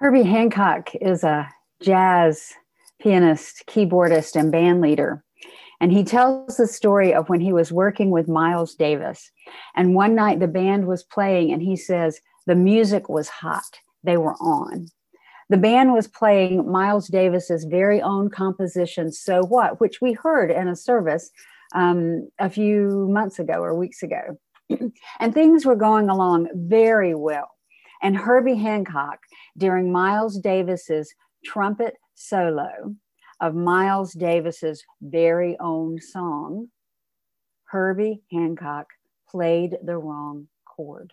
Herbie Hancock is a jazz pianist, keyboardist, and band leader. And he tells the story of when he was working with Miles Davis. And one night the band was playing, and he says, the music was hot. They were on. The band was playing Miles Davis's very own composition, So What, which we heard in a service um, a few months ago or weeks ago. and things were going along very well. And Herbie Hancock, during Miles Davis's trumpet solo of Miles Davis's very own song, Herbie Hancock played the wrong chord.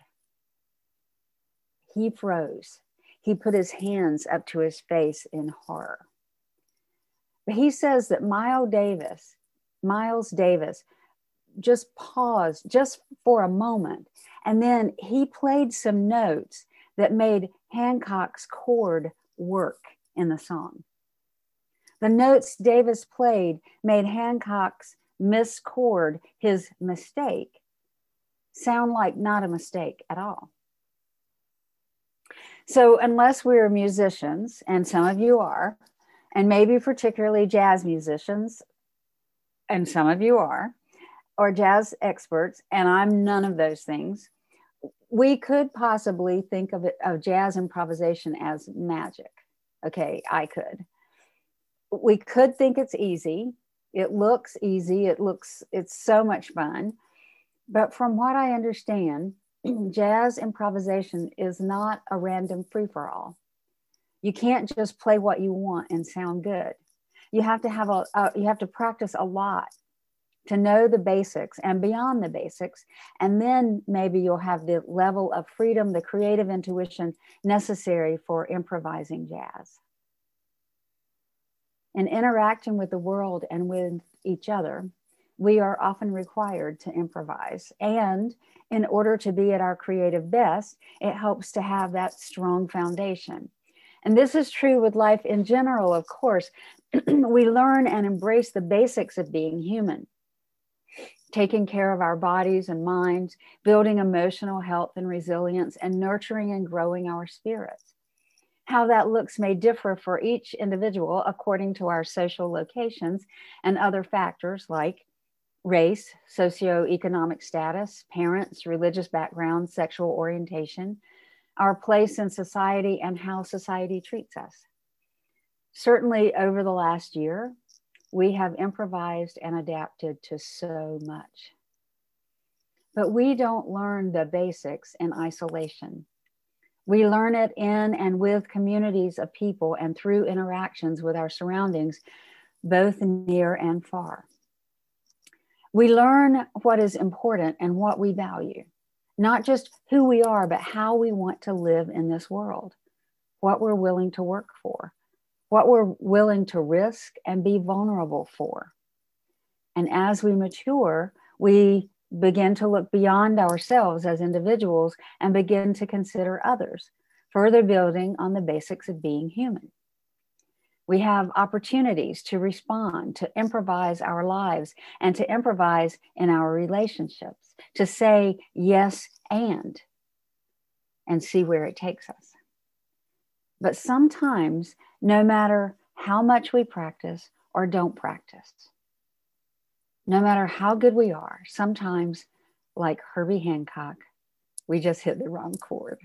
He froze. He put his hands up to his face in horror. But he says that Miles Davis, Miles Davis, just paused just for a moment. And then he played some notes that made Hancock's chord work in the song. The notes Davis played made Hancock's miss chord, his mistake, sound like not a mistake at all. So, unless we're musicians, and some of you are, and maybe particularly jazz musicians, and some of you are, or jazz experts, and I'm none of those things, we could possibly think of it of jazz improvisation as magic. Okay, I could. We could think it's easy. It looks easy. It looks it's so much fun. But from what I understand, jazz improvisation is not a random free for all. You can't just play what you want and sound good. You have to have a, a you have to practice a lot to know the basics and beyond the basics. And then maybe you'll have the level of freedom, the creative intuition necessary for improvising jazz. In interacting with the world and with each other, we are often required to improvise. And in order to be at our creative best, it helps to have that strong foundation. And this is true with life in general, of course. we learn and embrace the basics of being human taking care of our bodies and minds, building emotional health and resilience, and nurturing and growing our spirits. How that looks may differ for each individual according to our social locations and other factors like race, socioeconomic status, parents, religious background, sexual orientation, our place in society, and how society treats us. Certainly, over the last year, we have improvised and adapted to so much. But we don't learn the basics in isolation. We learn it in and with communities of people and through interactions with our surroundings, both near and far. We learn what is important and what we value, not just who we are, but how we want to live in this world, what we're willing to work for, what we're willing to risk and be vulnerable for. And as we mature, we begin to look beyond ourselves as individuals and begin to consider others, further building on the basics of being human. We have opportunities to respond, to improvise our lives, and to improvise in our relationships, to say yes and, and see where it takes us. But sometimes no matter how much we practice or don't practice. No matter how good we are, sometimes, like Herbie Hancock, we just hit the wrong chord.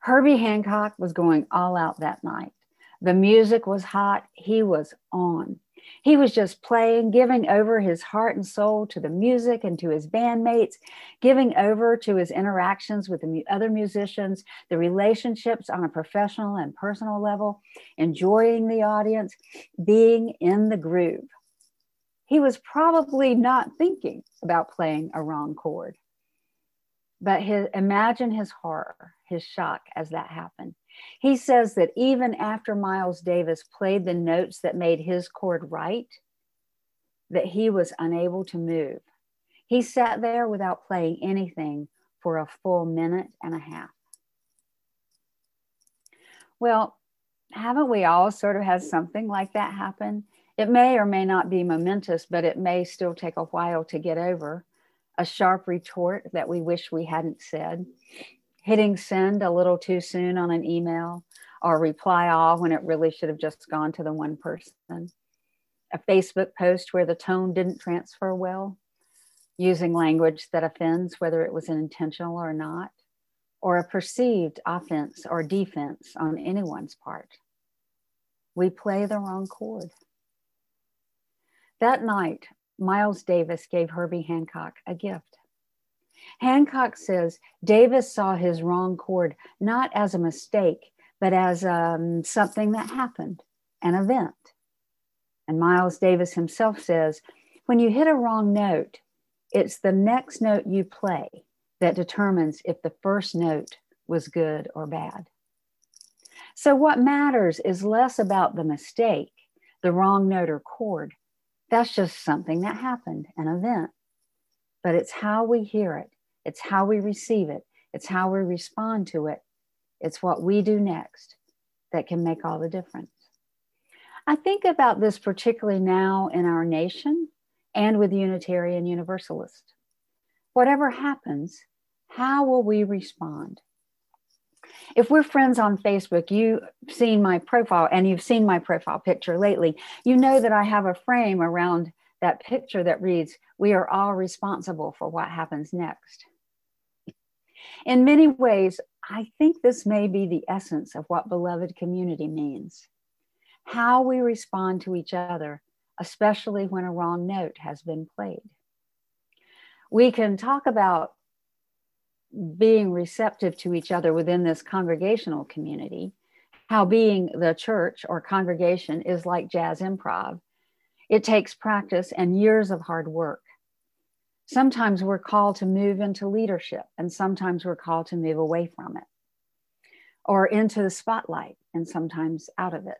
Herbie Hancock was going all out that night. The music was hot, he was on. He was just playing, giving over his heart and soul to the music and to his bandmates, giving over to his interactions with the other musicians, the relationships on a professional and personal level, enjoying the audience, being in the groove. He was probably not thinking about playing a wrong chord. But his, imagine his horror, his shock as that happened. He says that even after Miles Davis played the notes that made his chord right, that he was unable to move. He sat there without playing anything for a full minute and a half. Well, haven't we all sort of had something like that happen? It may or may not be momentous, but it may still take a while to get over. A sharp retort that we wish we hadn't said, hitting send a little too soon on an email, or reply all when it really should have just gone to the one person, a Facebook post where the tone didn't transfer well, using language that offends, whether it was intentional or not, or a perceived offense or defense on anyone's part. We play the wrong chord. That night, Miles Davis gave Herbie Hancock a gift. Hancock says Davis saw his wrong chord not as a mistake, but as um, something that happened, an event. And Miles Davis himself says when you hit a wrong note, it's the next note you play that determines if the first note was good or bad. So, what matters is less about the mistake, the wrong note or chord. That's just something that happened, an event. But it's how we hear it, it's how we receive it, it's how we respond to it, it's what we do next that can make all the difference. I think about this particularly now in our nation and with Unitarian Universalists. Whatever happens, how will we respond? If we're friends on Facebook, you've seen my profile and you've seen my profile picture lately, you know that I have a frame around that picture that reads, We are all responsible for what happens next. In many ways, I think this may be the essence of what beloved community means. How we respond to each other especially when a wrong note has been played. We can talk about being receptive to each other within this congregational community, how being the church or congregation is like jazz improv. It takes practice and years of hard work. Sometimes we're called to move into leadership, and sometimes we're called to move away from it or into the spotlight, and sometimes out of it.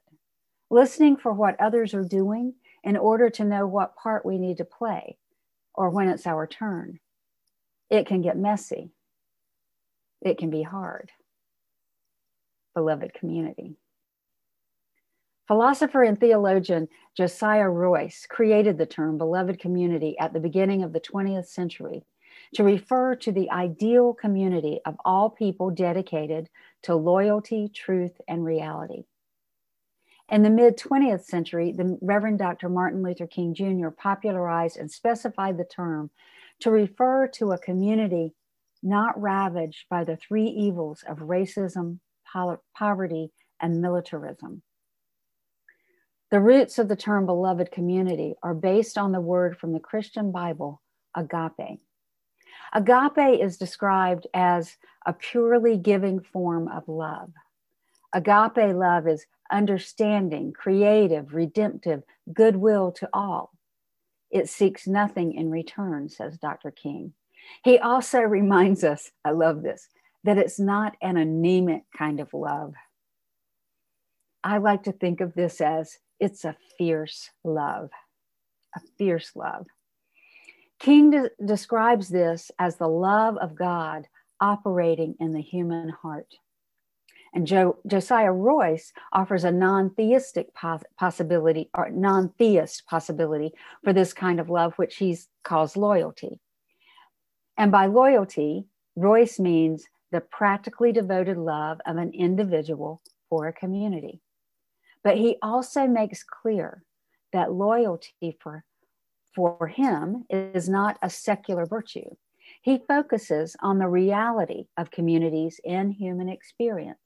Listening for what others are doing in order to know what part we need to play or when it's our turn. It can get messy. It can be hard. Beloved community. Philosopher and theologian Josiah Royce created the term beloved community at the beginning of the 20th century to refer to the ideal community of all people dedicated to loyalty, truth, and reality. In the mid 20th century, the Reverend Dr. Martin Luther King Jr. popularized and specified the term to refer to a community not ravaged by the three evils of racism, poverty, and militarism. The roots of the term beloved community are based on the word from the Christian Bible, agape. Agape is described as a purely giving form of love. Agape love is understanding, creative, redemptive, goodwill to all. It seeks nothing in return, says Dr. King. He also reminds us, I love this, that it's not an anemic kind of love. I like to think of this as it's a fierce love, a fierce love. King de- describes this as the love of God operating in the human heart. And jo- Josiah Royce offers a non-theistic pos- possibility or non-theist possibility for this kind of love, which he calls loyalty. And by loyalty, Royce means the practically devoted love of an individual for a community. But he also makes clear that loyalty for, for him is not a secular virtue. He focuses on the reality of communities in human experience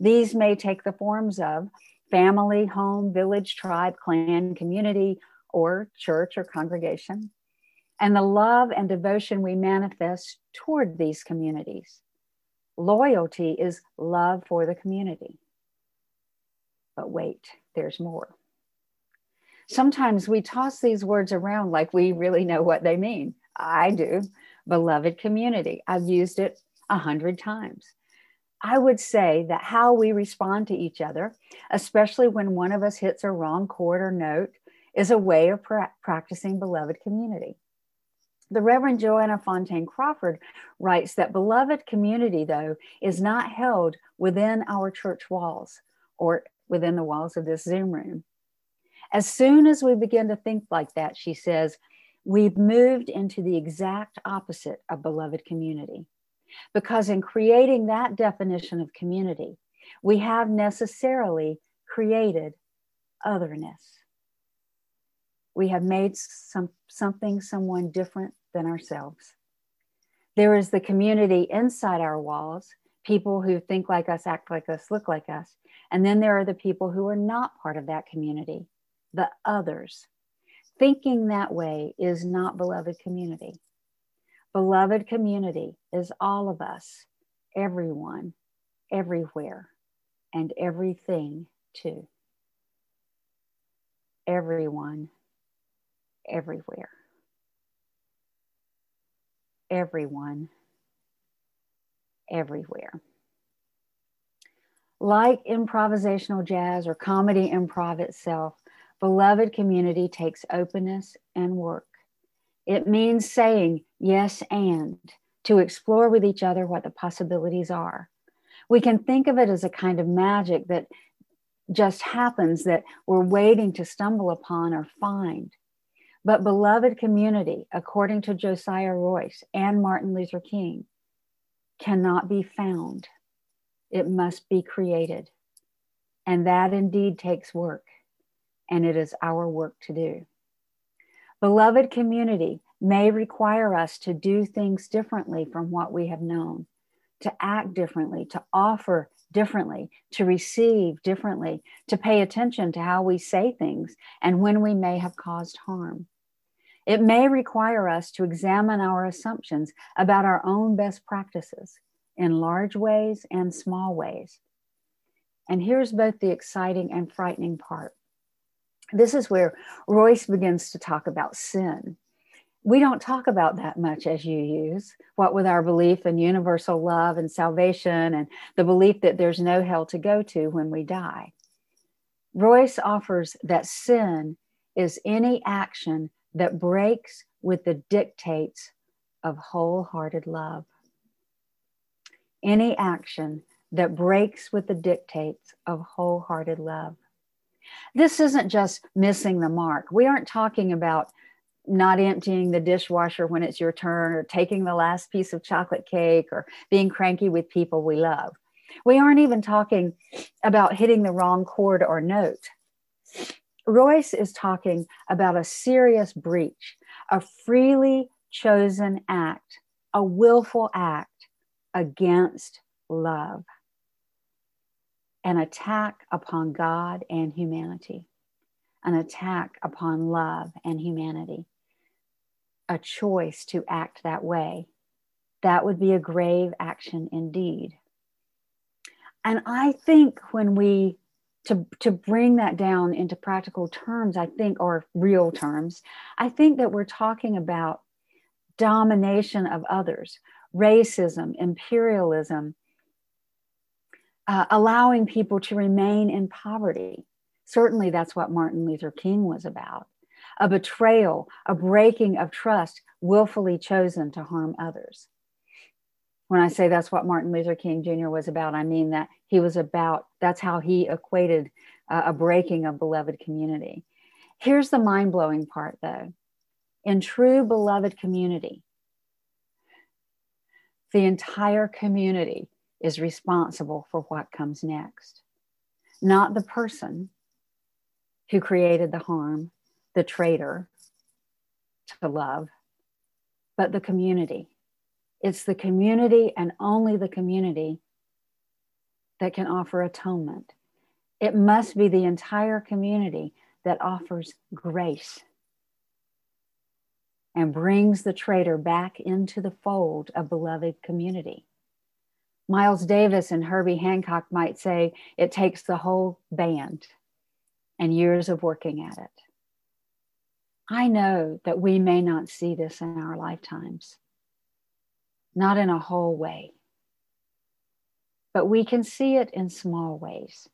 these may take the forms of family, home, village, tribe, clan, community, or church or congregation, and the love and devotion we manifest toward these communities. Loyalty is love for the community. But wait, there's more. Sometimes we toss these words around like we really know what they mean. I do. Beloved community. I've used it a hundred times. I would say that how we respond to each other, especially when one of us hits a wrong chord or note, is a way of pra- practicing beloved community. The Reverend Joanna Fontaine Crawford writes that beloved community, though, is not held within our church walls or within the walls of this Zoom room. As soon as we begin to think like that, she says, we've moved into the exact opposite of beloved community. Because in creating that definition of community, we have necessarily created otherness. We have made some, something, someone different than ourselves. There is the community inside our walls, people who think like us, act like us, look like us. And then there are the people who are not part of that community, the others. Thinking that way is not beloved community. Beloved community is all of us, everyone, everywhere, and everything too. Everyone, everywhere. Everyone, everywhere. Like improvisational jazz or comedy improv itself, beloved community takes openness and work. It means saying yes and to explore with each other what the possibilities are. We can think of it as a kind of magic that just happens that we're waiting to stumble upon or find. But beloved community, according to Josiah Royce and Martin Luther King, cannot be found. It must be created. And that indeed takes work, and it is our work to do. Beloved community may require us to do things differently from what we have known, to act differently, to offer differently, to receive differently, to pay attention to how we say things and when we may have caused harm. It may require us to examine our assumptions about our own best practices in large ways and small ways. And here's both the exciting and frightening part. This is where Royce begins to talk about sin we don't talk about that much as UUs what with our belief in universal love and salvation and the belief that there's no hell to go to when we die royce offers that sin is any action that breaks with the dictates of wholehearted love any action that breaks with the dictates of wholehearted love this isn't just missing the mark we aren't talking about not emptying the dishwasher when it's your turn, or taking the last piece of chocolate cake, or being cranky with people we love. We aren't even talking about hitting the wrong chord or note. Royce is talking about a serious breach, a freely chosen act, a willful act against love, an attack upon God and humanity, an attack upon love and humanity a choice to act that way, that would be a grave action indeed. And I think when we to, to bring that down into practical terms, I think, or real terms, I think that we're talking about domination of others, racism, imperialism, uh, allowing people to remain in poverty. Certainly, that's what Martin Luther King was about a betrayal, a breaking of trust, willfully chosen to harm others. When I say that's what Martin Luther King Jr. was about, I mean that he was about, that's how he equated uh, a breaking of beloved community. Here's the mind blowing part though. In true beloved community, the entire community is responsible for what comes next, not the person who created the harm, the traitor to love, but the community. It's the community and only the community that can offer atonement. It must be the entire community that offers grace and brings the traitor back into the fold of beloved community. Miles Davis and Herbie Hancock might say it takes the whole band and years of working at it. I know that we may not see this in our lifetimes, not in a whole way, but we can see it in small ways.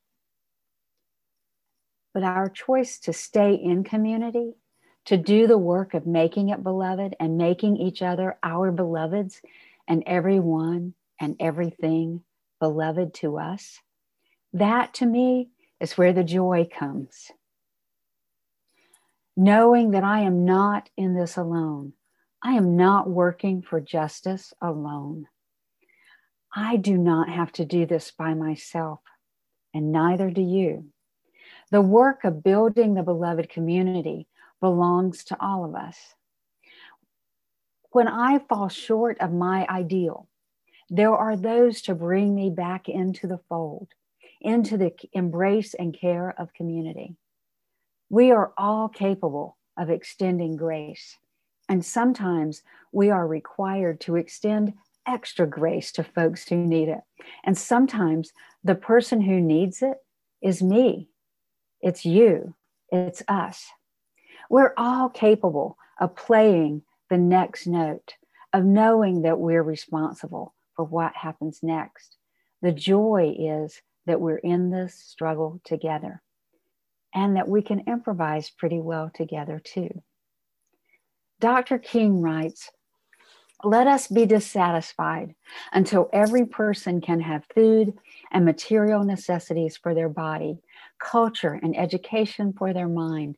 But our choice to stay in community, to do the work of making it beloved and making each other our beloveds and everyone and everything beloved to us, that to me is where the joy comes knowing that I am not in this alone. I am not working for justice alone. I do not have to do this by myself, and neither do you. The work of building the beloved community belongs to all of us. When I fall short of my ideal, there are those to bring me back into the fold, into the embrace and care of community. We are all capable of extending grace, and sometimes we are required to extend extra grace to folks who need it. And sometimes the person who needs it is me, it's you, it's us. We're all capable of playing the next note, of knowing that we're responsible for what happens next. The joy is that we're in this struggle together and that we can improvise pretty well together too. Dr. King writes, let us be dissatisfied until every person can have food and material necessities for their body, culture and education for their mind,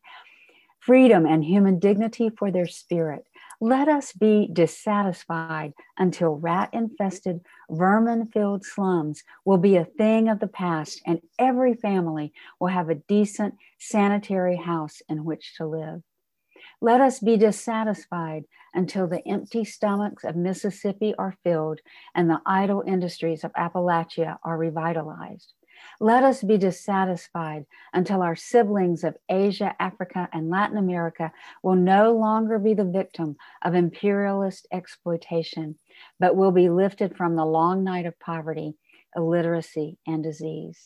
freedom and human dignity for their spirit. Let us be dissatisfied until rat infested, vermin filled slums will be a thing of the past and every family will have a decent, sanitary house in which to live. Let us be dissatisfied until the empty stomachs of Mississippi are filled and the idle industries of Appalachia are revitalized. Let us be dissatisfied until our siblings of Asia, Africa, and Latin America will no longer be the victim of imperialist exploitation, but will be lifted from the long night of poverty, illiteracy, and disease.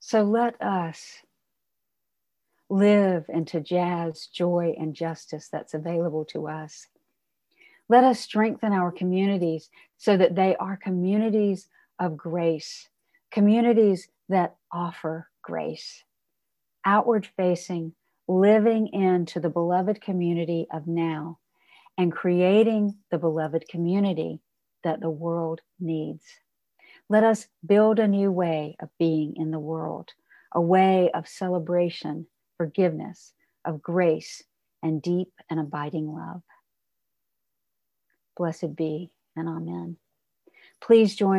So let us live into jazz, joy, and justice that's available to us. Let us strengthen our communities so that they are communities of grace, communities that offer grace, outward facing, living into the beloved community of now, and creating the beloved community that the world needs. Let us build a new way of being in the world, a way of celebration forgiveness, of grace, and deep and abiding love. Blessed be and amen. Please join.